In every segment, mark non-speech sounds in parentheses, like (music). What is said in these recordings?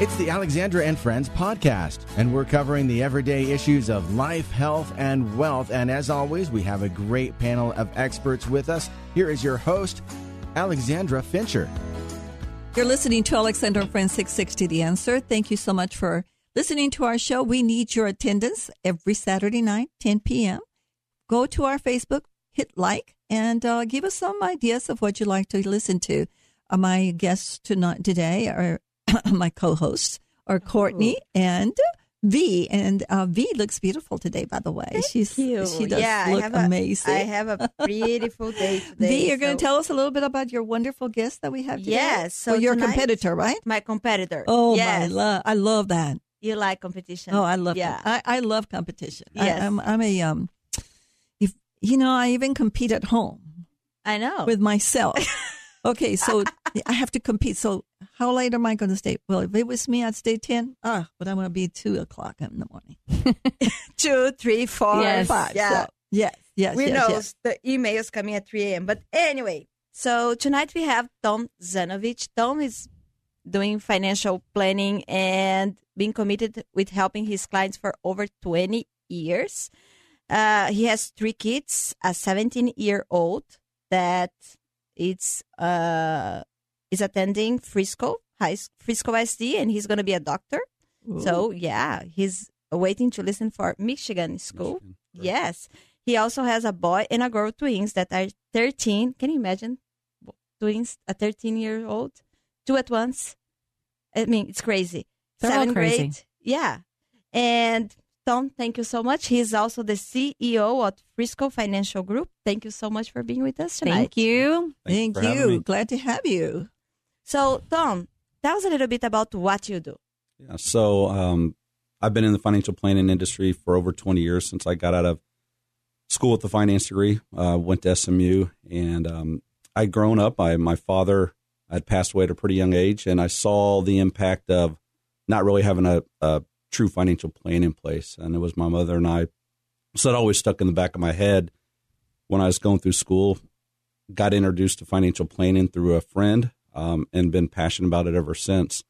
It's the Alexandra and Friends podcast, and we're covering the everyday issues of life, health, and wealth. And as always, we have a great panel of experts with us. Here is your host, Alexandra Fincher. You're listening to Alexandra and Friends 660 The Answer. Thank you so much for listening to our show. We need your attendance every Saturday night, 10 p.m. Go to our Facebook, hit like, and uh, give us some ideas of what you'd like to listen to. Uh, my guests tonight today are (laughs) my co-hosts are Courtney oh. and V, and uh, V looks beautiful today. By the way, Thank she's you. she does yeah, look I have amazing. A, I have a (laughs) beautiful day today. V, you're so. going to tell us a little bit about your wonderful guest that we have today. Yes, so well, your competitor, right? My competitor. Oh yes. my love, I love that. You like competition? Oh, I love yeah. I, I love competition. Yes, I, I'm, I'm a um, if you know, I even compete at home. I know with myself. (laughs) okay, so I have to compete. So how late am I going to stay? Well, if it was me, I'd stay 10. Ah, but I'm going to be 2 o'clock in the morning. (laughs) Two, three, four, yes. five. Yeah. So, yes, yes, We yes, know yes. the is coming at 3 a.m. But anyway, so tonight we have Tom Zanovich. Tom is doing financial planning and being committed with helping his clients for over 20 years. Uh, he has three kids, a 17 year old that it's uh is attending Frisco High Frisco SD, and he's going to be a doctor. Ooh. So yeah, he's waiting to listen for Michigan school. Michigan. Yes, he also has a boy and a girl twins that are 13. Can you imagine twins? A 13 year old, two at once. I mean, it's crazy. They're Seventh crazy. grade. Yeah, and Tom, thank you so much. He's also the CEO of Frisco Financial Group. Thank you so much for being with us tonight. Thank you. Thanks thank you. Glad to have you. So, Tom, tell us a little bit about what you do. Yeah, so um, I've been in the financial planning industry for over 20 years since I got out of school with the finance degree. Uh, went to SMU, and um, I'd grown up. I, my father had passed away at a pretty young age, and I saw the impact of not really having a, a true financial plan in place. And it was my mother and I. So it always stuck in the back of my head when I was going through school. Got introduced to financial planning through a friend um, and been passionate about it ever since.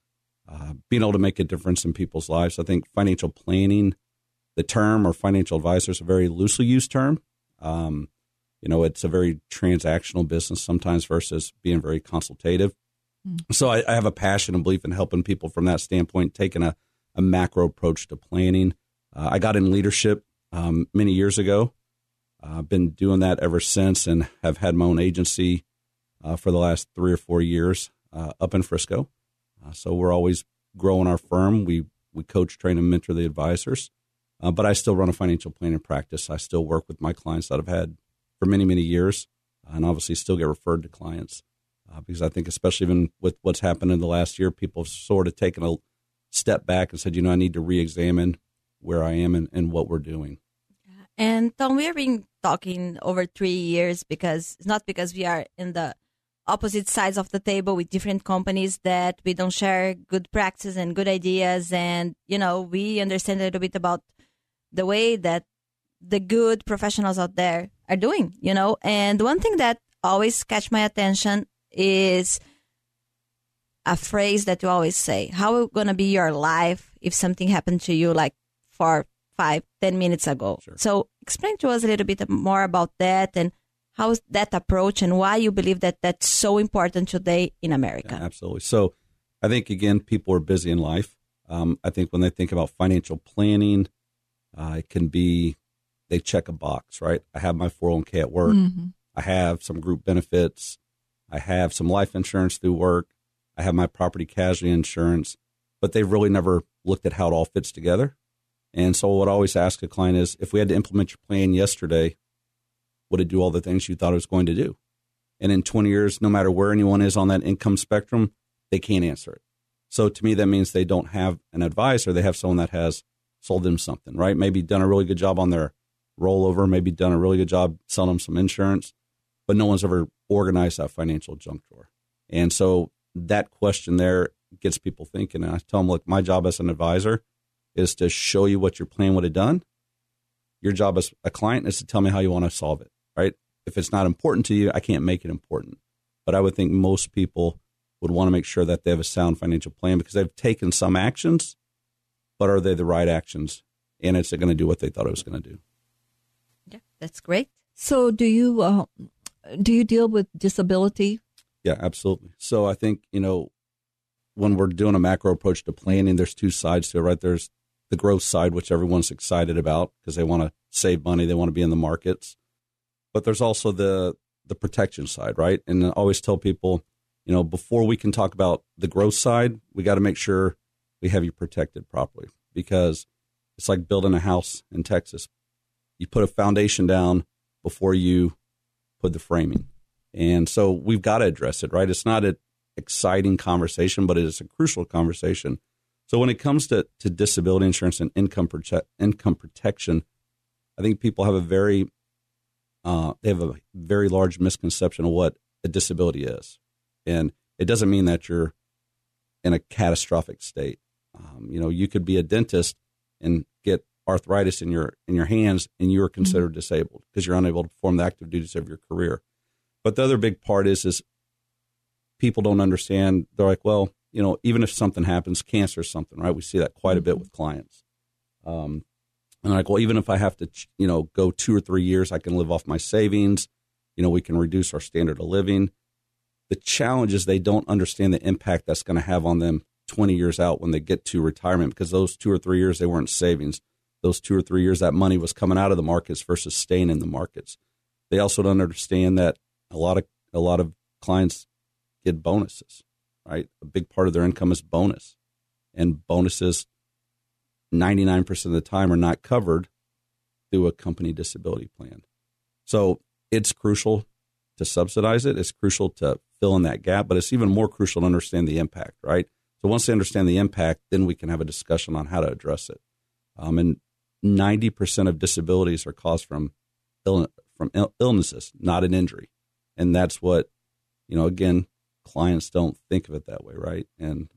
Uh, being able to make a difference in people's lives. I think financial planning, the term or financial advisor is a very loosely used term. Um, you know, it's a very transactional business sometimes versus being very consultative. Mm. So I, I, have a passion and belief in helping people from that standpoint, taking a a macro approach to planning. Uh, I got in leadership um, many years ago. Uh, I've been doing that ever since and have had my own agency uh, for the last three or four years uh, up in Frisco. Uh, so we're always growing our firm. We, we coach, train, and mentor the advisors. Uh, but I still run a financial planning practice. I still work with my clients that I've had for many, many years, and obviously still get referred to clients. because I think, especially even with what's happened in the last year, people have sort of taken a step back and said, you know, I need to re-examine where I am and, and what we're doing. And Tom, we have been talking over three years because it's not because we are in the opposite sides of the table with different companies that we don't share good practices and good ideas. And, you know, we understand a little bit about the way that the good professionals out there are doing, you know. And one thing that always catch my attention is – a phrase that you always say. How going to be your life if something happened to you like four, five, ten minutes ago? Sure. So explain to us a little bit more about that and how that approach and why you believe that that's so important today in America. Yeah, absolutely. So I think again, people are busy in life. Um, I think when they think about financial planning, uh, it can be they check a box, right? I have my 401k at work. Mm-hmm. I have some group benefits. I have some life insurance through work. I have my property casualty insurance, but they've really never looked at how it all fits together. And so, what I always ask a client is if we had to implement your plan yesterday, it do all the things you thought it was going to do? And in 20 years, no matter where anyone is on that income spectrum, they can't answer it. So, to me, that means they don't have an advisor. They have someone that has sold them something, right? Maybe done a really good job on their rollover, maybe done a really good job selling them some insurance, but no one's ever organized that financial junk drawer. And so that question there gets people thinking. And I tell them, look, my job as an advisor is to show you what your plan would have done. Your job as a client is to tell me how you want to solve it, right? If it's not important to you, I can't make it important. But I would think most people would want to make sure that they have a sound financial plan because they've taken some actions, but are they the right actions? And is it going to do what they thought it was going to do? Yeah, that's great. So, do you uh, do you deal with disability? Yeah, absolutely. So I think you know when we're doing a macro approach to planning, there's two sides to it, right? There's the growth side, which everyone's excited about because they want to save money, they want to be in the markets. But there's also the the protection side, right? And I always tell people, you know, before we can talk about the growth side, we got to make sure we have you protected properly because it's like building a house in Texas. You put a foundation down before you put the framing. And so we've got to address it, right? It's not an exciting conversation, but it is a crucial conversation. So when it comes to, to disability insurance and income prote- income protection, I think people have a very uh, they have a very large misconception of what a disability is, and it doesn't mean that you're in a catastrophic state. Um, you know, you could be a dentist and get arthritis in your in your hands, and you are mm-hmm. considered mm-hmm. disabled because you're unable to perform the active duties of your career. But the other big part is is people don't understand. They're like, well, you know, even if something happens, cancer is something, right? We see that quite a bit mm-hmm. with clients. Um, and like, well, even if I have to, you know, go two or three years, I can live off my savings. You know, we can reduce our standard of living. The challenge is they don't understand the impact that's going to have on them 20 years out when they get to retirement because those two or three years they weren't savings. Those two or three years that money was coming out of the markets versus staying in the markets. They also don't understand that a lot of a lot of clients get bonuses, right? A big part of their income is bonus. And bonuses 99% of the time are not covered through a company disability plan. So it's crucial to subsidize it. It's crucial to fill in that gap, but it's even more crucial to understand the impact, right? So once they understand the impact, then we can have a discussion on how to address it. Um, and 90% of disabilities are caused from Ill- from Ill- illnesses, not an injury. And that's what, you know, again, clients don't think of it that way, right? And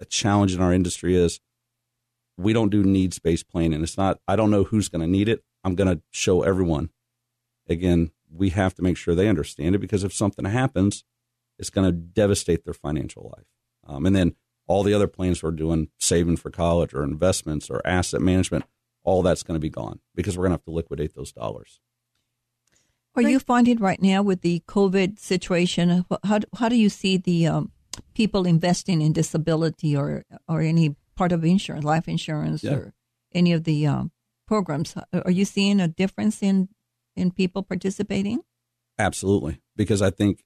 a challenge in our industry is we don't do needs based planning. It's not, I don't know who's going to need it. I'm going to show everyone. Again, we have to make sure they understand it because if something happens, it's going to devastate their financial life. Um, and then all the other plans we're doing, saving for college or investments or asset management, all that's going to be gone because we're going to have to liquidate those dollars. Are you finding right now with the COVID situation, how, how do you see the um, people investing in disability or, or any part of insurance, life insurance, yeah. or any of the um, programs. Are you seeing a difference in in people participating? Absolutely, because I think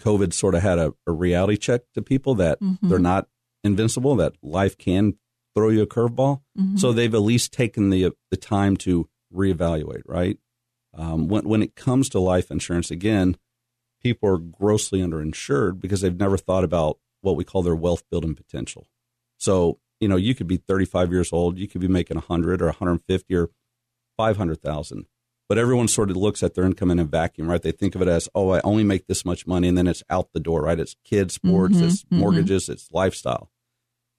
COVID sort of had a, a reality check to people that mm-hmm. they're not invincible, that life can throw you a curveball. Mm-hmm. So they've at least taken the the time to reevaluate. Right um, when when it comes to life insurance, again, people are grossly underinsured because they've never thought about what we call their wealth building potential. So you know, you could be 35 years old, you could be making 100 or 150 or 500,000. But everyone sort of looks at their income in a vacuum, right? They think of it as, oh, I only make this much money, and then it's out the door, right? It's kids, sports, mm-hmm, it's mm-hmm. mortgages, it's lifestyle.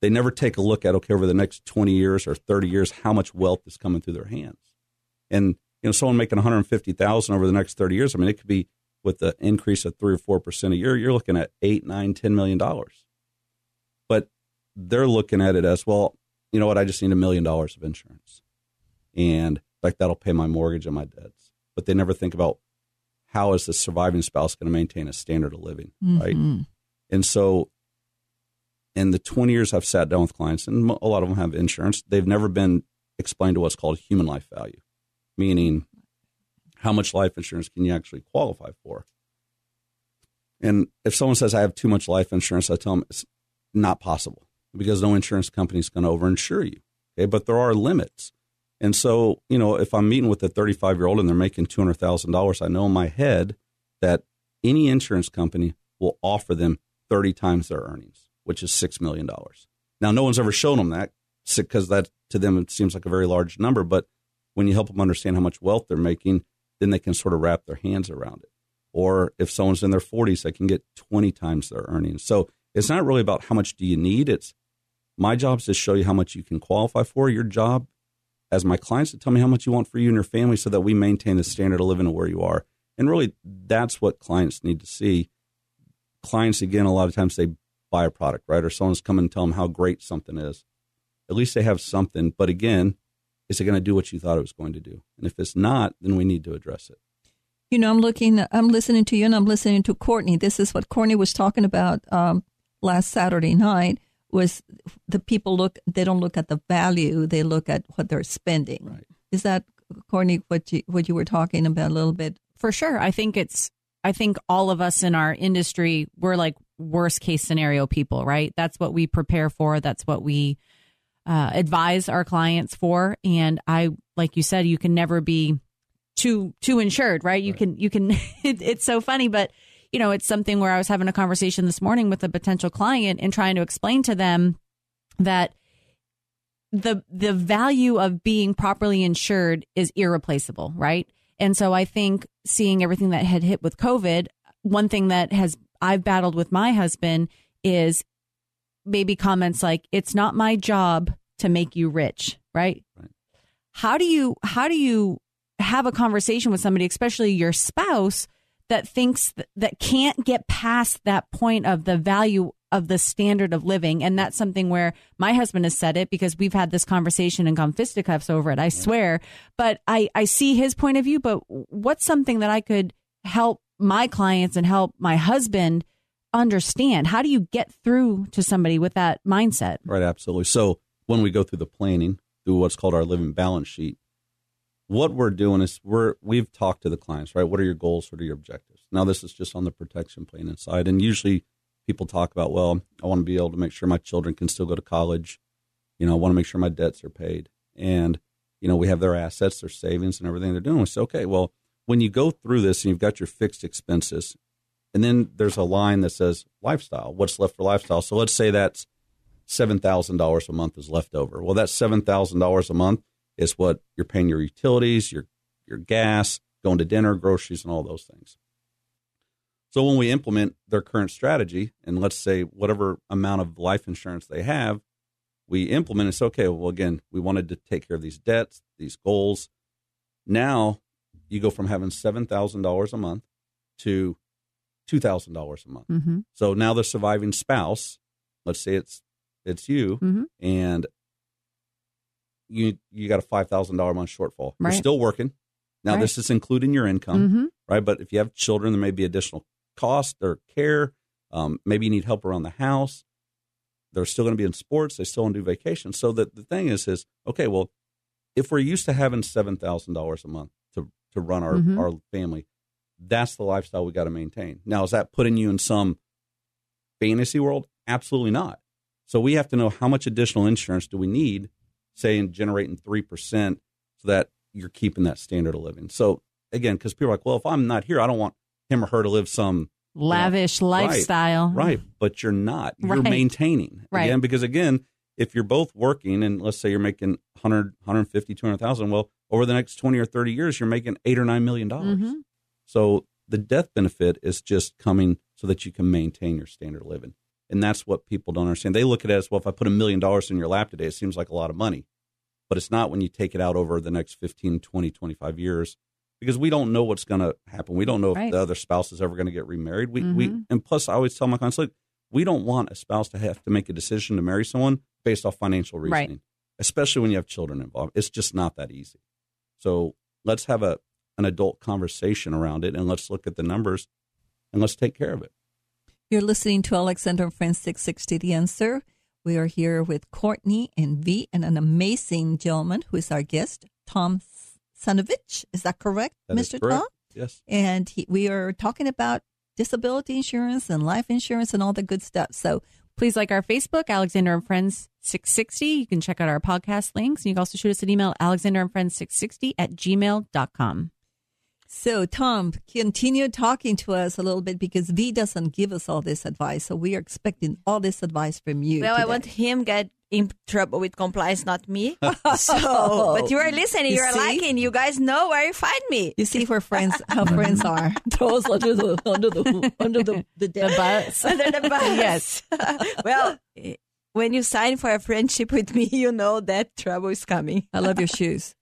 They never take a look at, okay, over the next 20 years or 30 years, how much wealth is coming through their hands. And, you know, someone making 150,000 over the next 30 years, I mean, it could be with the increase of three or 4% a year, you're looking at eight, nine, $10 million. They're looking at it as well. You know what? I just need a million dollars of insurance, and like that'll pay my mortgage and my debts. But they never think about how is the surviving spouse going to maintain a standard of living, mm-hmm. right? And so, in the 20 years I've sat down with clients, and a lot of them have insurance, they've never been explained to what's called human life value, meaning how much life insurance can you actually qualify for? And if someone says I have too much life insurance, I tell them it's not possible because no insurance company is going to overinsure you. Okay, but there are limits. And so, you know, if I'm meeting with a 35 year old and they're making $200,000, I know in my head that any insurance company will offer them 30 times their earnings, which is $6 million. Now, no one's ever shown them that because that to them it seems like a very large number. But when you help them understand how much wealth they're making, then they can sort of wrap their hands around it. Or if someone's in their 40s, they can get 20 times their earnings. So it's not really about how much do you need, it's my job is to show you how much you can qualify for. Your job as my clients to tell me how much you want for you and your family so that we maintain the standard of living where you are. And really, that's what clients need to see. Clients, again, a lot of times they buy a product, right? Or someone's come and tell them how great something is. At least they have something. But again, is it going to do what you thought it was going to do? And if it's not, then we need to address it. You know, I'm looking, I'm listening to you and I'm listening to Courtney. This is what Courtney was talking about um, last Saturday night was the people look, they don't look at the value, they look at what they're spending. Right. Is that, Courtney, what you, what you were talking about a little bit? For sure. I think it's, I think all of us in our industry, we're like worst case scenario people, right? That's what we prepare for. That's what we uh, advise our clients for. And I, like you said, you can never be too too insured, right? You Right. can you can. (laughs) It, it's so funny, but you know, it's something where I was having a conversation this morning with a potential client and trying to explain to them that the the value of being properly insured is irreplaceable, right? And so I think seeing everything that had hit with COVID, one thing that has I've battled with my husband is maybe comments like it's not my job to make you rich, right? Right. How do you how do you have a conversation with somebody, especially your spouse, that thinks that, that can't get past that point of the value of the standard of living. And that's something where my husband has said it because we've had this conversation and gone fisticuffs over it, I swear. But I, I see his point of view. But what's something that I could help my clients and help my husband understand? How do you get through to somebody with that mindset? Right, absolutely. So when we go through the planning, through what's called our living balance sheet, what we're doing is we're we've talked to the clients, right? What are your goals? What are your objectives? Now this is just on the protection planning side, and usually people talk about, well, I want to be able to make sure my children can still go to college. You know, I want to make sure my debts are paid, and you know we have their assets, their savings, and everything they're doing. We say, okay, well, when you go through this and you've got your fixed expenses, and then there's a line that says lifestyle. What's left for lifestyle? So let's say that's seven thousand dollars a month is left over. Well, that's seven thousand dollars a month is what you're paying your utilities, your your gas, going to dinner, groceries, and all those things. So when we implement their current strategy, and let's say whatever amount of life insurance they have, we implement it's okay. Well, again, we wanted to take care of these debts, these goals. Now you go from having seven thousand dollars a month to two thousand dollars a month. Mm-hmm. So now the surviving spouse, let's say it's it's you, Mhm. and you you got a five thousand dollar month shortfall. You're still working. Now Right. this is including your income, Mm-hmm. right? But if you have children, there may be additional cost or care. Um, maybe you need help around the house. They're still going to be in sports. They still want to do vacation. So the, the thing is, is okay. Well, if we're used to having seven thousand dollars a month to to run our Mhm. our family, that's the lifestyle we got to maintain. Now, is that putting you in some fantasy world? Absolutely not. So we have to know how much additional insurance do we need, say, in generating three percent, so that you're keeping that standard of living. So again, because people are like, well, if I'm not here, I don't want him or her to live some Lavish Right. lifestyle. right, but you're not. (laughs) You're Right. maintaining Right. again because again, if you're both working and let's say you're making 100, 150, 200,000, well, over the next 20 or 30 years, you're making eight or nine million dollars. Mhm. So the death benefit is just coming so that you can maintain your standard of living. And that's what people don't understand. They look at it as, well, if I put a million dollars in your lap today, it seems like a lot of money. But it's not when you take it out over the next 15, 20, 25 years because we don't know what's going to happen. We don't know if Right. the other spouse is ever going to get remarried. We, we, Mhm. and plus, I always tell my clients, look, we don't want a spouse to have to make a decision to marry someone based off financial Right. reasoning, especially when you have children involved. It's just not that easy. So let's have a an adult conversation around it and let's look at the numbers and let's take care of it. You're listening to Alexander and Friends 660 The Answer. We are here with Courtney and V and an amazing gentleman who is our guest, Tom Sanovich. Is that correct, That Mr. correct. Tom? Yes. And he, we are talking about disability insurance and life insurance and all the good stuff. So Please like our Facebook, Alexander and Friends 660. You can check out our podcast links. And you can also shoot us an email, Alexander and Friends 660 at gmail.com. So, Tom, continue talking to us a little bit because V doesn't give us all this advice. So, we are expecting all this advice from you. Well, I want him get in trouble with compliance, not me. (laughs) (laughs) so, but you are listening, You you, are see? liking. You guys know where you find me. You see where friends, how (laughs) friends are. Throw us under the under the under the the, The bus. Under the bus. Yes. well, eh, when you sign for a friendship with me, you know that trouble is coming. I love your shoes.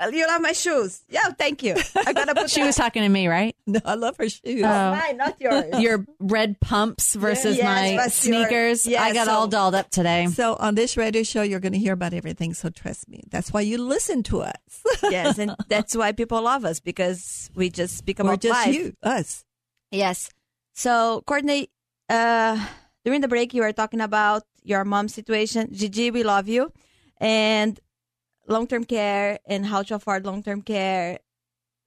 Uh, You love my shoes. Yeah, thank you. I gotta put (laughs) She was talking to me, right? (laughs) No, I love her shoes. Oh. mine, not yours. Your red pumps versus Yes, my what's your- sneakers. yeah, I got so- all dolled up today. so on this radio show, you're going to hear about everything. So trust me. That's why you listen to us. (laughs) yes, and that's why people love us because we just speak Or about just life. you, us. Yes. So, Courtney, uh, during the break, you were talking about your mom's situation. Gigi, we love you. And long term care and how to afford long term care.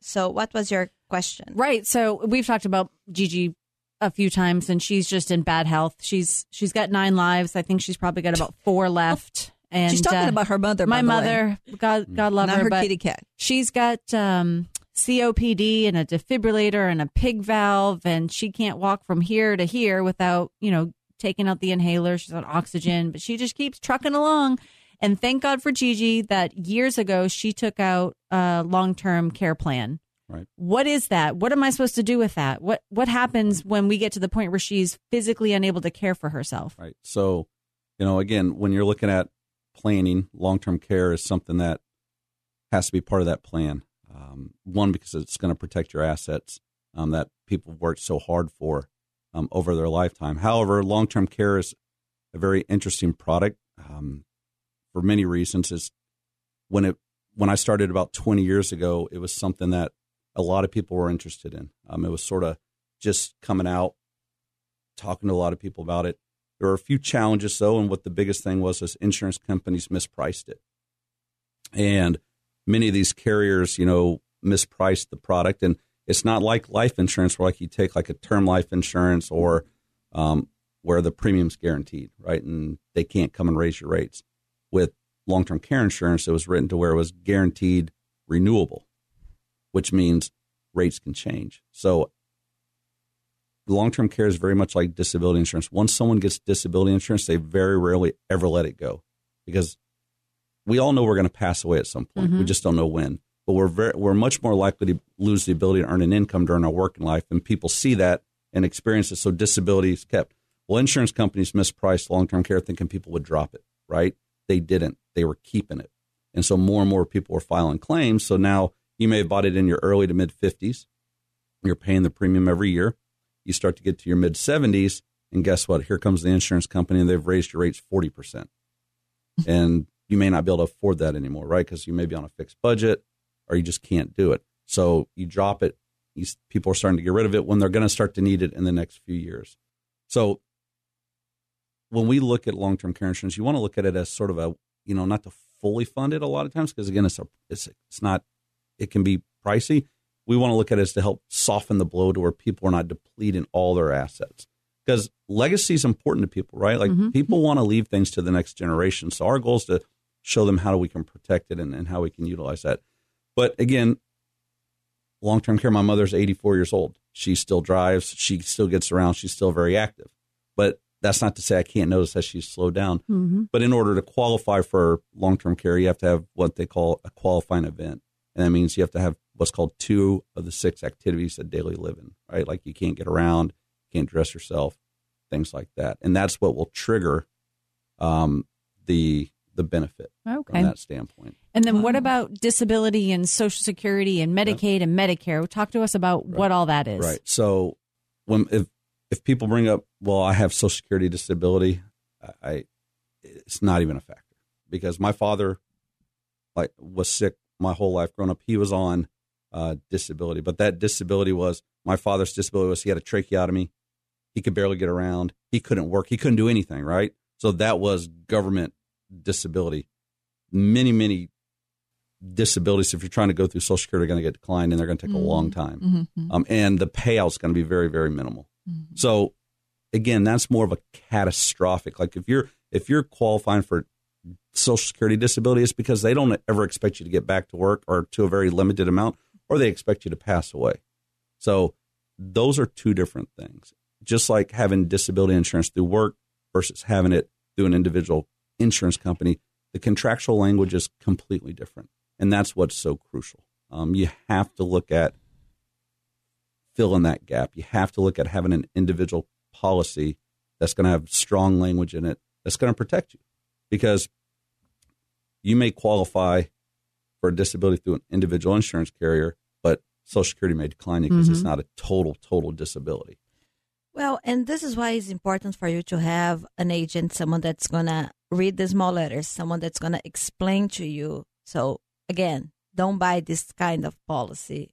So, what was your question? Right. So we've talked about Gigi a few times, and she's just in bad health. She's she's got nine lives. I think she's probably got about four left. And She's talking uh, about her mother. my by the way. mother. God God love not her, her but kitty cat. she's got um, COPD and a defibrillator and a pig valve, and she can't walk from here to here without you know taking out the inhaler. She's on oxygen, but she just keeps trucking along. And thank God for Gigi that years ago she took out a long term care plan. Right. What is that? What am I supposed to do with that? What What happens when we get to the point where she's physically unable to care for herself? Right. So, you know, again, when you're looking at planning, long term care is something that has to be part of that plan. Um, one, because it's going to protect your assets um, that people worked so hard for um, over their lifetime. However, long term care is a very interesting product um, for many reasons. Is when it when I started about 20 years ago, it was something that a lot of people were interested in. Um, it was sort of just coming out, talking to a lot of people about it. There were a few challenges though, and what the biggest thing was is insurance companies mispriced it, and many of these carriers, you know, mispriced the product. And it's not like life insurance, where like you take like a term life insurance or um, where the premium's guaranteed, right, and they can't come and raise your rates. With long term care insurance, it was written to where it was guaranteed renewable, which means rates can change. So long term care is very much like disability insurance. Once someone gets disability insurance, they very rarely ever let it go because we all know we're going to pass away at some point. We mm-hmm. just don't know when. But we're very, we're much more likely to lose the ability to earn an income during our working life, and people see that and experience it. So disability is kept. Well, insurance companies mispriced long term care, thinking people would drop it. Right? They didn't. They were keeping it, and so more and more people were filing claims. So now you may have bought it in your early to mid fifties. You're paying the premium every year. You start to get to your mid 70s, and guess what? Here comes the insurance company, and they've raised your rates 40%. (laughs) and you may not be able to afford that anymore, right? Because you may be on a fixed budget or you just can't do it. So you drop it. You, people are starting to get rid of it when they're going to start to need it in the next few years. So when we look at long term care insurance, you want to look at it as sort of a, you know, not to fully fund it a lot of times because again, it's a, it's it's not, it can be pricey. We want to look at it as to help soften the blow to where people are not depleting all their assets because legacy is important to people, right? Like mm-hmm. people want to leave things to the next generation. So our goal is to show them how we can protect it and, and how we can utilize that. But again, long term care, my mother's 84 years old. She still drives. She still gets around. She's still very active. But that's not to say I can't notice that she's slowed down. Mm-hmm. But in order to qualify for long term care, you have to have what they call a qualifying event. And that means you have to have what's called two of the six activities of daily living, right? Like you can't get around, can't dress yourself, things like that. And that's what will trigger um, the the benefit Okay. from that standpoint. And then what about disability and Social Security and Medicaid and Medicare? Talk to us about what all that is. Right. So when if if people bring up, well, I have Social Security disability, I, it's not even a factor because my father like was sick my whole life growing up. He was on uh, disability, but that disability was my father's disability was he had a tracheotomy. He could barely get around. He couldn't work. He couldn't do anything. Right. So that was government disability. Many, many disabilities, if you're trying to go through Social Security, are going to get declined and they're going to take a long time. Um, and the payout's going to be very, very minimal. So again, that's more of a catastrophic. Like if you're if you're qualifying for Social Security disability, it's because they don't ever expect you to get back to work or to a very limited amount, or they expect you to pass away. So those are two different things. Just like having disability insurance through work versus having it through an individual insurance company, the contractual language is completely different. And that's what's so crucial. Um, you have to look at filling that gap. You have to look at having an individual policy that's going to have strong language in it that's going to protect you because you may qualify for a disability through an individual insurance carrier, but Social Security may decline you because it's Mhm. not a total total disability. Well, and this is why it's important for you to have an agent, someone that's going to read the small letters, someone that's going to explain to you. So, again, don't buy this kind of policy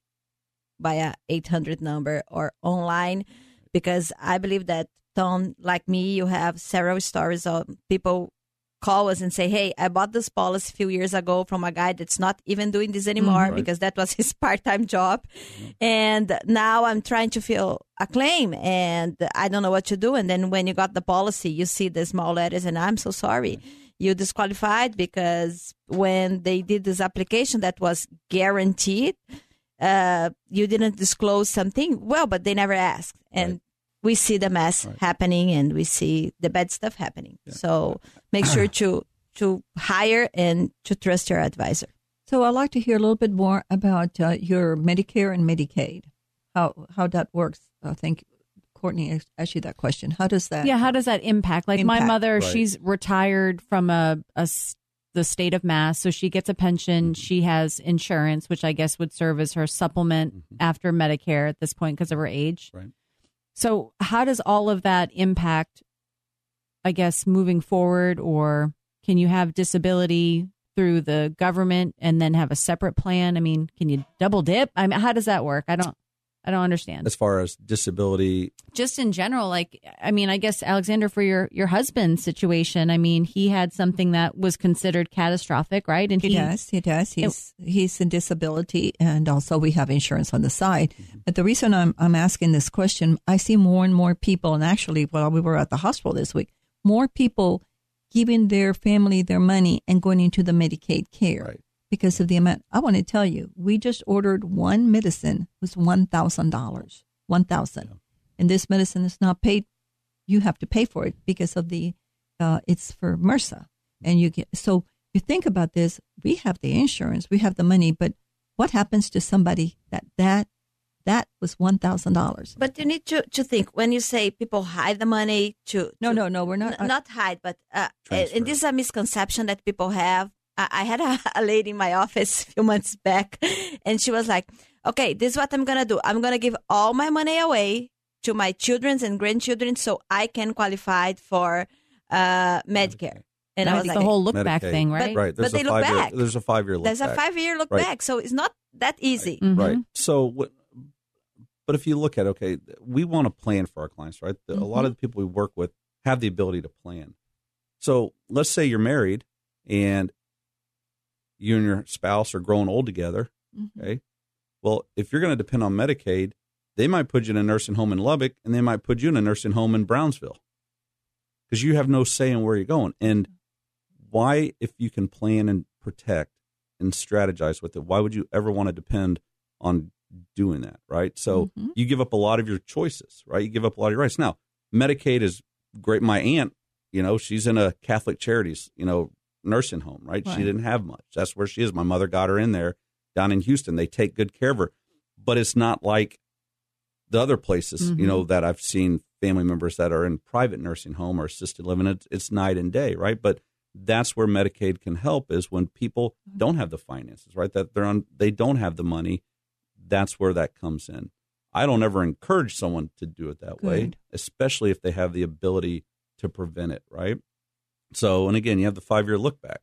by a 800 number or online because I believe that, Tom, like me, you have several stories of people call us and say, Hey, I bought this policy a few years ago from a guy that's not even doing this mm-hmm. anymore Right. because that was (laughs) his part time job. Mm-hmm. And now I'm trying to fill a claim and I don't know what to do. And then when you got the policy, you see the small letters and I'm so sorry. You disqualified because when they did this application that was guaranteed, uh, you didn't disclose something. Well, but they never asked. And Right. we see the mess Right. happening and we see the bad stuff happening. So make sure to to hire and to trust your advisor. So I'd like to hear a little bit more about uh, your Medicare and Medicaid, how how that works. I think Courtney asked- asked you that question. How does that? Yeah, how does that impact? Like my mother, Right. she's retired from a, a s- the state of Mass, so she gets a pension. She has insurance, which I guess would serve as her supplement Mhm. after Medicare at this point because of her age. Right. So, how does all of that impact? I guess moving forward, or can you have disability through the government and then have a separate plan? I mean, can you double dip? I mean, how does that work? I don't, I don't understand. As far as disability, just in general like i mean i guess alexander for your your husband's situation i mean he had something that was considered catastrophic right and He does. He does. He's he's in disability, and also we have insurance on the side. But the reason I'm I'm asking this question, I see more and more people, and actually, while we were at the hospital this week, more people giving their family their money and going into the Medicaid care Right. Because of the amount. I want to tell you, we just ordered one medicine was one thousand dollars, one thousand, and this medicine is not paid. You have to pay for it because of the uh, it's for MRSA, and you get so you think about this. We have the insurance, we have the money, but what happens to somebody that that that was one thousand dollars? But you need to, to think when you say people hide the money to No, to- no, no, we're not. N- not hide, but uh, and this is a misconception that people have. I, I had a, (laughs) a lady in my office a few months back, and she was like, "Okay, this is what I'm gonna do. I'm gonna give all my money away to my children's and grandchildren, so I can qualify for uh, Medicare." And I was the whole look back thing right right? There's but they look five year. back. There's a five year look "There's back. a five year look Right. back, so it's not that easy." Mhm. Right. So, what, but if you look at okay, we want to plan for our clients, right? The, A lot of the people we work with have the ability to plan. So, let's say you're married and you and your spouse are growing old together. Mhm. Okay. Well, if you're going to depend on Medicaid, they might put you in a nursing home in Lubbock and they might put you in a nursing home in Brownsville because you have no say in where you're going. And why, if you can plan and protect and strategize with it, why would you ever want to depend on doing that? Right. So Mhm. you give up a lot of your choices, right? You give up a lot of your rights. Now, Medicaid is great. My aunt, you know, she's in a Catholic Charities, you know, nursing home, right? Right. She didn't have much. That's where she is. My mother got her in there down in Houston. They take good care of her, but it's not like the other places, you Mm-hmm. know, that I've seen family members that are in private nursing home or assisted living. It's, it's night and day, right? But that's where Medicaid can help is when people Mm-hmm. don't have the finances, right? That they're on, they don't have the money. That's where that comes in. I don't ever encourage someone to do it that way, especially if they have the ability to prevent it, right? So, and again, you have the five year look back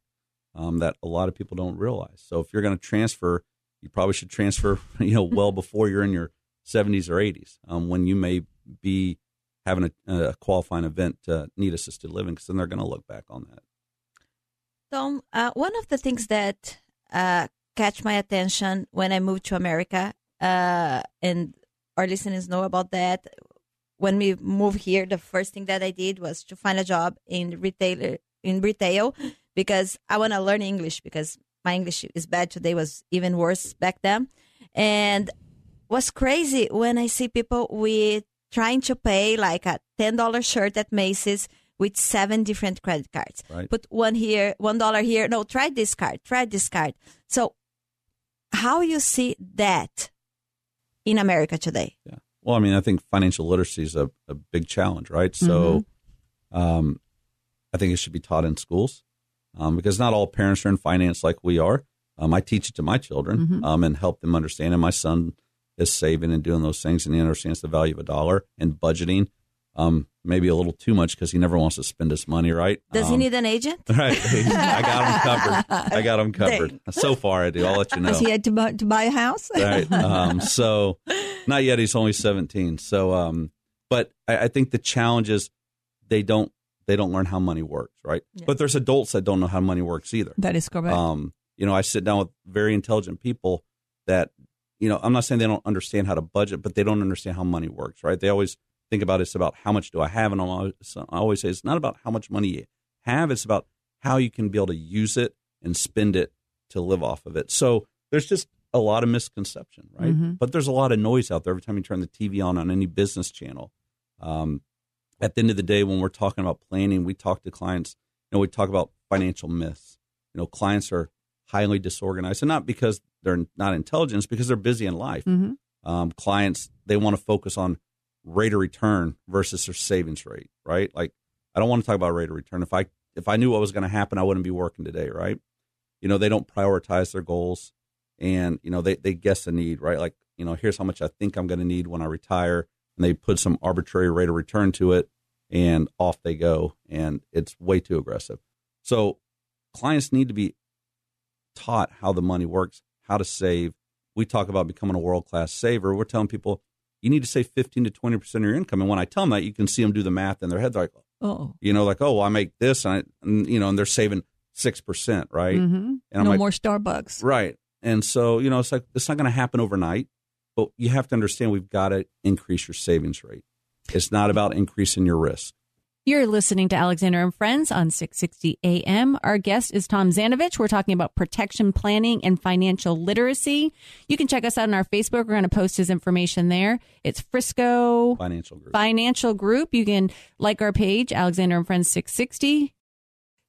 um, that a lot of people don't realize. So, if you're going to transfer, you probably should transfer, (laughs) you know, (laughs) well before you're in your 70s or 80s, um, when you may be having a, a qualifying event to need assisted living, because then they're going to look back on that. Tom, uh, one of the things that uh, catch my attention when I moved to America, uh, and our listeners know about that. When we moved here, the first thing that I did was to find a job in retail in retail because I want to learn English because my English is bad today was even worse back then, and was crazy when I see people with trying to pay like a ten dollar shirt at Macy's with seven different credit cards Right. put one here, one dollar here. No, try this card, try this card. So, how you see that in America today? Yeah. Well, I mean, I think financial literacy is a, a big challenge, right? So, um, I think it should be taught in schools um, because not all parents are in finance like we are. Um, I teach it to my children Mhm. um, and help them understand. And my son is saving and doing those things, and he understands the value of a dollar and budgeting. Um, maybe a little too much because he never wants to spend his money. Right? Does he Um, need an agent? (laughs) Right. I got him covered. I got him (laughs) covered. So far, I do. I'll let you know. Has he had to buy, to buy a house? (laughs) right. Um, so not yet. He's only 17. So, um, but I, I think the challenge is they don't they don't learn how money works, right? But there's adults that don't know how money works either. That is correct. Um, you know, I sit down with very intelligent people that, you know, I'm not saying they don't understand how to budget, but they don't understand how money works, right? They always think about it's about how much do I have, and always, I always say it's not about how much money you have; it's about how you can be able to use it and spend it to live off of it. So there's just a lot of misconception, right? Mhm. But there's a lot of noise out there every time you turn the TV on on any business channel. Um, at the end of the day, when we're talking about planning, we talk to clients. You know, we talk about financial myths. You know, clients are highly disorganized, and not because they're not intelligent, it's because they're busy in life. hmm Um, clients they want to focus on rate of return versus their savings rate, right? Like, I don't want to talk about rate of return. If I if I knew what was going to happen, I wouldn't be working today, right? You know, they don't prioritize their goals, and you know they they guess a need, right? Like, you know, here's how much I think I'm going to need when I retire, and they put some arbitrary rate of return to it, and off they go, and it's way too aggressive. So, clients need to be taught how the money works, how to save. We talk about becoming a world class saver. We're telling people you need to save 15 to 20 percent of your income, and when I tell them that, you can see them do the math in their head. They're like, oh, you know, like, oh, well, I make this, and, I, and you know, and they're saving six percent, right? hmm And I'm no like, more Starbucks. right. And so, you know, it's like it's not going to happen overnight, but you have to understand we've got to increase your savings rate. It's not about increasing your risk. You're listening to Alexander and Friends on 660 AM. Our guest is Tom Zanovich. We're talking about protection planning and financial literacy. You can check us out on our Facebook. We're going to post his information there. It's Frisco Financial group. Financial Group. You can like our page, Alexander and Friends 660.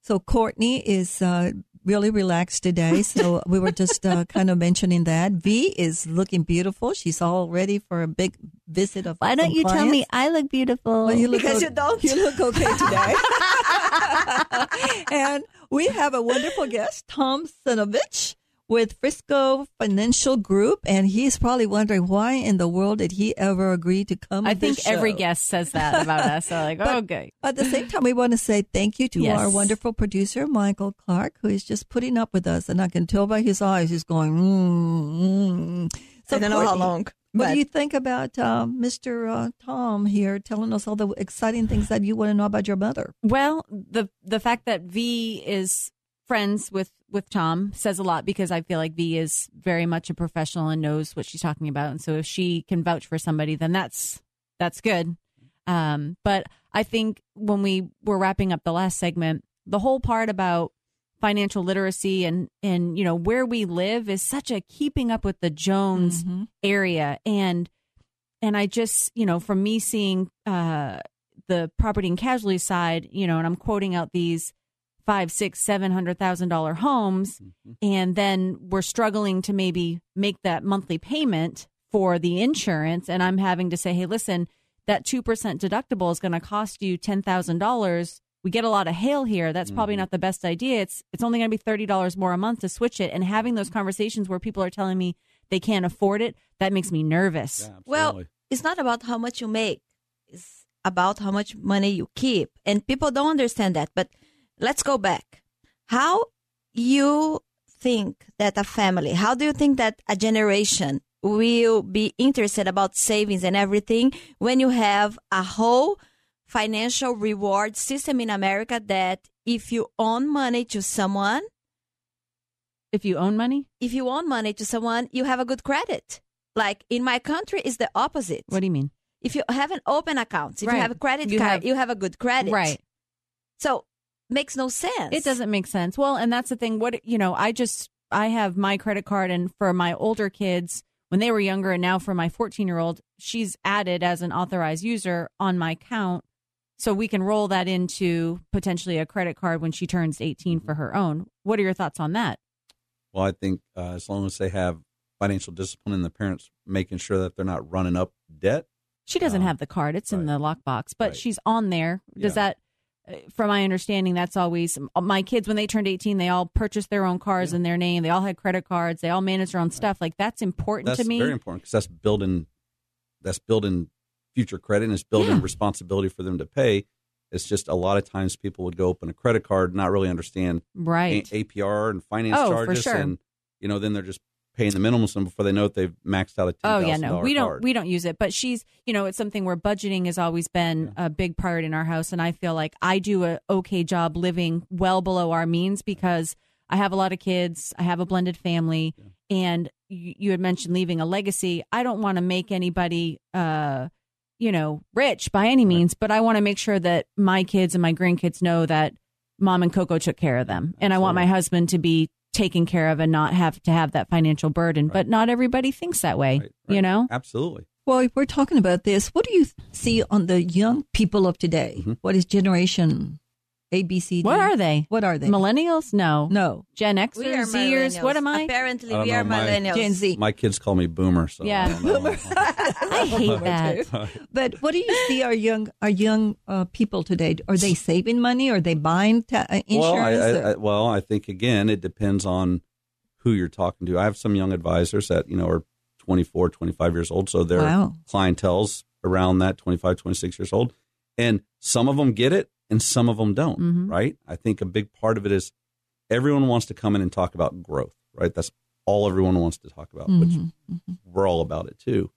So Courtney is uh, really relaxed today. So we were just uh, kind of mentioning that. V is looking beautiful. She's all ready for a big visit of. Why don't some you tell me. I look beautiful? Well, you look Because o- you don't. You look okay today. (laughs) (laughs) and we have a wonderful guest, Tom Sinovich with Frisco Financial Group, and he's probably wondering why in the world did he ever agree to come? I on this think every guest says that about us. So like, (laughs) But- okay. At the same time, we want to say thank you to Yes. our wonderful producer, Michael Clark, who is just putting up with us. And I can tell by his eyes, he's going, mm, mm. So I don't know how Courtney, long. What but do you think about uh, Mr. Uh, Tom here telling us all the exciting things that you want to know about your mother? Well, the the fact that V is friends with with Tom says a lot because I feel like V is very much a professional and knows what she's talking about, and so if she can vouch for somebody, then that's that's good. Um, but I think when we were wrapping up the last segment, the whole part about financial literacy and and you know where we live is such a keeping up with the Jones Mhm. area and and I just you know from me seeing uh the property and casualty side you know and I'm quoting out these five six seven hundred thousand dollar homes mm-hmm. and then we're struggling to maybe make that monthly payment for the insurance and I'm having to say hey listen that 2% deductible is going to cost you $10,000 we get a lot of hail here. That's probably mm-hmm. not the best idea. It's it's only going to be $30 more a month to switch it and having those mm-hmm. conversations where people are telling me they can't afford it that makes me nervous. Yeah, Well, it's not about how much you make. It's about how much money you keep. And people don't understand that. But let's go back. How you think that a family, how do you think that a generation will be interested about savings and everything when you have a whole financial reward system in America that if you own money to someone, if you own money if you own money to someone, you have a good credit. Like in my country, is the opposite. what do you mean if you have an open account, if Right. you have a credit You card, have- you have a good credit. right So makes no sense. It doesn't make sense. Well, and that's the thing. What you know, I just I have my credit card, and for my older kids when they were younger, and now for my 14 year old, she's added as an authorized user on my account, so we can roll that into potentially a credit card when she turns 18 for her own. What are your thoughts on that? Well, I think uh, as long as they have financial discipline and the parents making sure that they're not running up debt, She doesn't Um, have the card; it's in the lockbox, but Right. she's on there. Does Yeah. that from my understanding, that's always my kids when they turned 18, they all purchased their own cars in their name. They all had credit cards. They all managed their own stuff. Like that's important That's to me. very important because that's building that's building future credit and it's building Yeah. responsibility for them to pay. It's just a lot of times people would go open a credit card, not really understand right. A- APR and finance Oh, charges, sure. and you know then they're just paying the minimum sum before they know it. They've maxed out a Oh yeah, no, we don't we don't use it. But she's, you know, it's something where budgeting has always been a big priority in our house, and I feel like I do a okay job living well below our means because I have a lot of kids, I have a blended family, and you, you had mentioned leaving a legacy. I don't want to make anybody, uh, you know, rich by any means, but I want to make sure that my kids and my grandkids know that mom and Coco took care of them, and I want my husband to be taken care of and not have to have that financial burden. But not everybody thinks that way, Right, you know. absolutely. Well, if we're talking about this, what do you see on the young people of today? Mm-hmm. What is generation A, B, C, D? What are they? What are they? Millennials? No. No. Gen Xers, Zers. What am I? Apparently, I don't we are know, my- millennials. Gen Z. My kids call me boomer. So Yeah. I. (laughs) (laughs) I hate that. But what do you see our young our young uh, people today? Are they saving money? Are they buying ta- uh, well, I, insurance? I, I, well, I think again, it depends on who you're talking to. I have some young advisors that you know are 24, 25 years old, so their Wow. clientele's around that 25, 26 years old, and some of them get it, and some of them don't. Mhm. Right? I think a big part of it is everyone wants to come in and talk about growth. Right? That's all everyone wants to talk about, which Mhm. we're all about it too.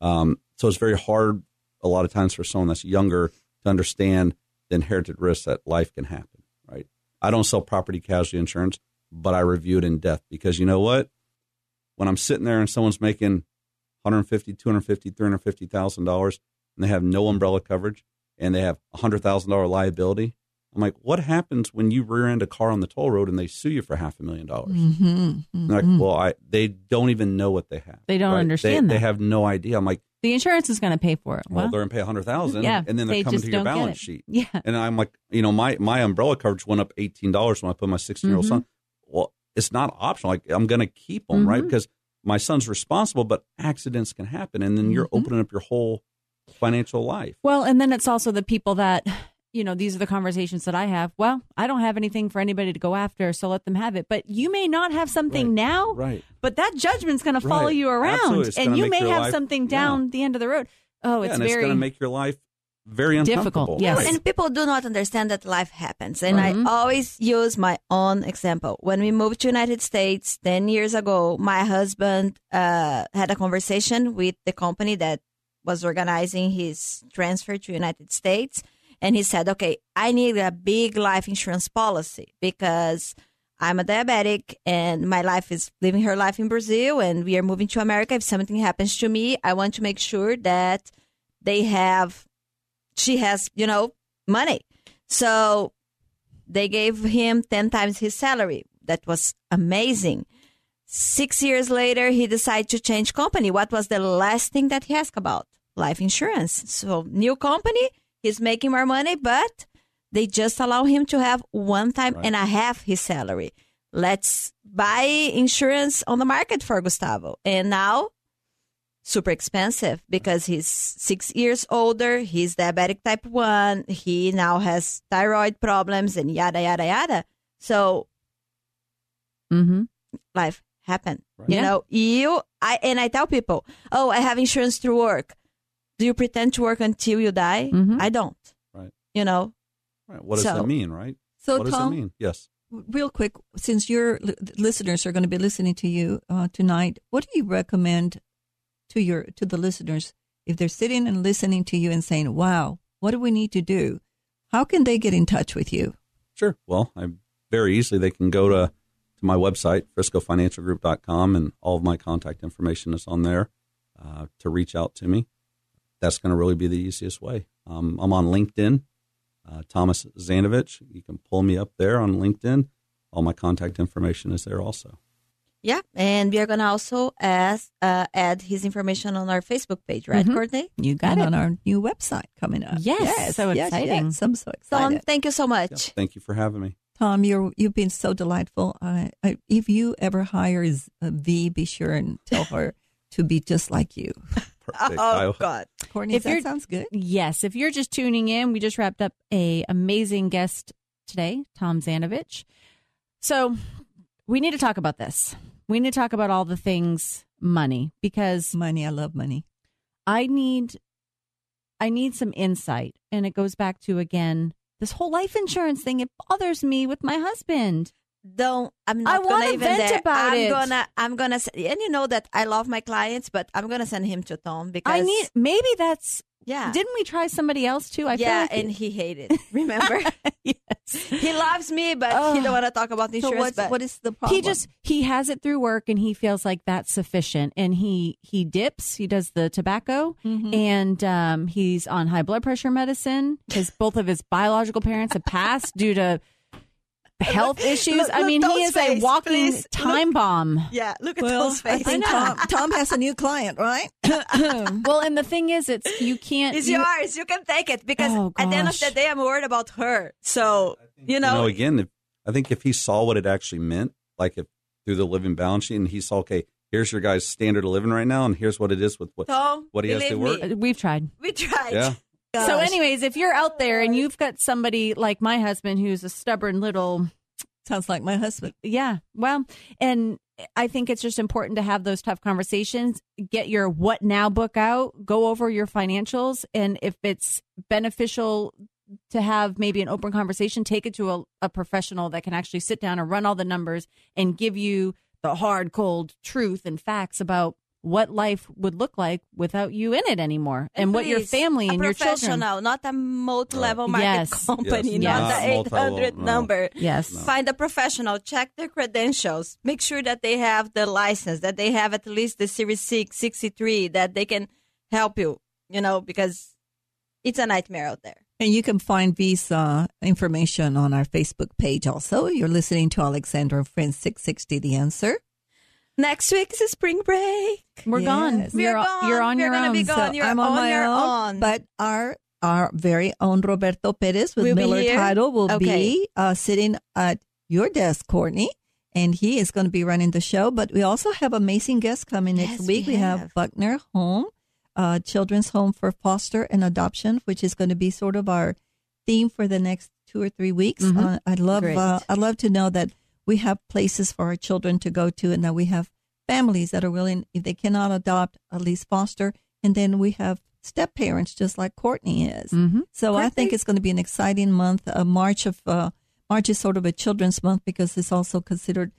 Um, so it's very hard a lot of times for someone that's younger to understand the inherited risks that life can happen. Right? I don't sell property casualty insurance, but I review it in depth because you know what? When I'm sitting there and someone's making 150, 250, 350,000 dollars and they have no umbrella coverage and they have a hundred thousand dollar liability, I'm like, what happens when you rear end a car on the toll road and they sue you for half a million dollars? Mhm. They're Mhm. Like, well, I they don't even know what they have. They don't right? understand They, that. they have no idea. I'm like, The insurance is going to pay for it. well, Well, they're gonna pay a hundred thousand, yeah, and then they're they coming to your balance sheet. Yeah. And I'm like, you know, my my umbrella coverage went up eighteen dollars when I put my 16 year old Mhm. son. Well, it's not optional. Like I'm gonna keep them, right? Mhm. Because my son's responsible, but accidents can happen, and then you're Mhm. opening up your whole financial life. Well, and then it's also the people that, you know, these are the conversations that I have. Well, I don't have anything for anybody to go after, so let them have it. But you may not have something Right. now, Right. but that judgment's going to follow you around, and you may have life- something yeah. down the end of the road. Oh, Yeah, it's and very gonna make your life very. Difficult, yes. Right. And people do not understand that life happens. And Mhm. I always use my own example. When we moved to United States 10 years ago, my husband uh, had a conversation with the company that was organizing his transfer to United States. And he said, okay, I need a big life insurance policy because I'm a diabetic and my life is living her life in Brazil and we are moving to America. If something happens to me, I want to make sure that they have she has, you know, money. So they gave him 10 times his salary. That was amazing. Six years later, he decided to change company. What was the last thing that he asked about? Life insurance. So, new company, he's making more money, but they just allow him to have one time Right. and a half his salary. Let's buy insurance on the market for Gustavo. And now super expensive because he's six years older. He's diabetic type one. He now has thyroid problems and yada yada yada. So hmm life happened. Right. You Yeah. know, you I and I tell people, oh, I have insurance through work. Do you pretend to work until you die? Mhm. I don't. Right. You know, Right. What does So- that mean, right? So, what does Tom, that mean? Yes. real quick, since your listeners are going to be listening to you uh, tonight, what do you recommend to your to the listeners if they're sitting and listening to you and saying, "Wow, what do we need to do?" How can they get in touch with you? Sure. Well, I very easily they can go to to my website friscofinancialgroup.com and all of my contact information is on there uh, to reach out to me. That's going to really be the easiest way. Um, I'm on LinkedIn, uh, Thomas Zanovich. You can pull me up there on LinkedIn. All my contact information is there also. yeah. And we are gonna also ask, uh, add his information on our Facebook page, right, Mhm. Courtney? You got and it. on our new website coming up. Yes, so exciting. Yes, I'm so So excited. thank you so Yeah, much. thank you for having me. Tom, you're you've been so delightful. I, I, if you ever hire Z- uh, V, be sure and tell (laughs) her to be just like you. Perfect. Oh God. Courtney, If that sounds good. Yes, if you're just tuning in, we just wrapped up a amazing guest today, Tom Zanovich. So we need to talk about this. We need to talk about all the things money because Money, I love money. I need I need some insight. And it goes back to again this whole life insurance thing. It bothers me with my husband. Don't. I'm I not wanna gonna even vent there. about I'm it. gonna. I'm gonna. And you know that I love my clients, but I'm gonna send him to Tom because I need maybe that's Yeah. didn't we try somebody else too? I feel yeah, like and he hated. (laughs) Remember, (laughs) yes. he loves me, but he Oh. don't want to talk about So insurance. what's, but what is the problem? he just he has it through work and he feels like that's sufficient and he he dips he does the tobacco Mhm. and um he's on high blood pressure medicine his both of his biological parents have passed due to health issues look- i mean he Tom's is a walking please. time bomb yeah, look at well, Tom's I think Tom, Tom has a new client, right? (coughs) (coughs) well and the thing is it's you can't It's you- yours. You can take it because Oh, at the end of the day, I'm worried about her. So you you know, know, again, if, I think if he saw what it actually meant, like if through the living balance sheet, and he saw, okay, here's your guy's standard of living right now, and here's what it is with what. Tom, what he has to work? me, we've tried we tried. Yeah, so anyways if you're out there and you've got somebody like my husband who's a stubborn little Sounds like my husband. Yeah. Well, and I think it's just important to have those tough conversations. Get your what now book out, go over your financials. And if it's beneficial to have maybe an open conversation, take it to a, a professional that can actually sit down and run all the numbers and give you the hard, cold truth and facts about what life would look like without you in it anymore and, what your family a and your children. professional, not a multi-level Right. market Yes. company, Yes. not Yes. the 800 no. number. Yes. Find a professional, check their credentials, make sure that they have the license, that they have at least the Series 6, 63, that they can help you, you know, because it's a nightmare out there. And you can find Visa information on our Facebook page also. You're listening to Alexandra and Friends 660 The Answer. Next week is a spring break. We're gone. We're You're, gone. you're on We're your gonna own. be gone. You're I'm on, on my your own. own. But our our very own Roberto Perez with Will be Miller? Title will Okay. be uh, sitting at your desk, Courtney. And he is going to be running the show. But we also have amazing guests coming next Yes, week. we We have have. Buckner Home, uh, Children's Home for Foster and Adoption, which is going to be sort of our theme for the next two or three weeks. Mhm. Uh, I'd love uh, I'd love to know that we have places for our children to go to, and that we have families that are willing, if they cannot adopt, at least foster, and then we have step parents, just like Courtney is. hmm So I think it's going to be an exciting month. Uh, March of uh, March is sort of a children's month because it's also considered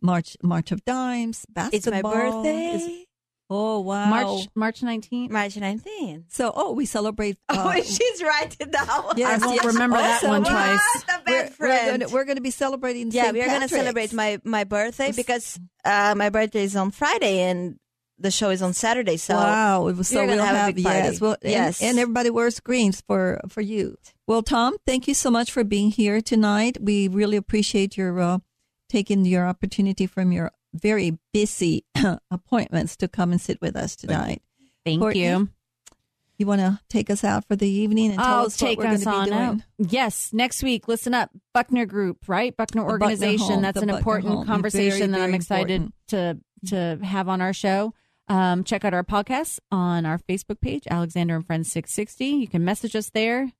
March March of Dimes. Basketball. It's my birthday. is- oh wow! March March 19th. March 19th. So oh, we celebrate. oh, uh, (laughs) she's writing down. Yes, I won't yes. remember that Also, one twice. What a we're, bad we're friend. gonna, we're gonna be celebrating. yeah, St. we're gonna celebrate my my birthday because uh, my birthday is on Friday and the show is on Saturday. So wow, it was so we'll have a big party. yes, well, and- Yes. and, everybody wears greens for for you. Well, Tom, thank you so much for being here tonight. We really appreciate your uh, taking your opportunity from your very busy (coughs) appointments to come and sit with us tonight. Thank Courtney? you. You want to take us out for the evening and tell I'll us what take we're us going to on be doing? out. Yes, next week. Listen up, Buckner Group, right? Buckner The Buckner Organization. Home, That's an Buckner important Home. conversation Very, that I'm very excited to to have on our show. Um, check out our podcast on our Facebook page, Alexandra and Friends 660. You can message us there.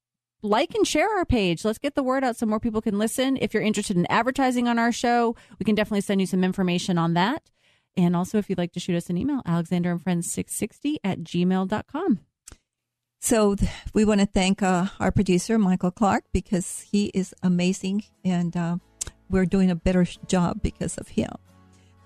Like and share our page. Let's get the word out so more people can listen. If you're interested in advertising on our show, we can definitely send you some information on that. And also, if you'd like to shoot us an email, Alexandra and Friends 660 at gmail.com. So we want to thank uh, our producer, Michael Clark, because he is amazing and uh, we're doing a better job because of him.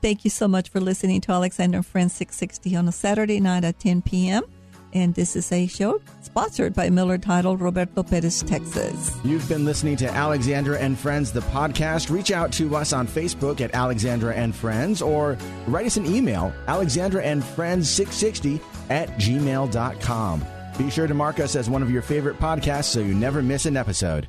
Thank you so much for listening to Alexandra and Friends 660 on a Saturday night at 10 p.m. And this is a show sponsored by Miller Title, Roberto Perez, Texas. You've been listening to Alexandra and Friends, the podcast. Reach out to us on Facebook at Alexandra and Friends or write us an email, Alexandra and Friends 660 at gmail.com. Be sure to mark us as one of your favorite podcasts so you never miss an episode.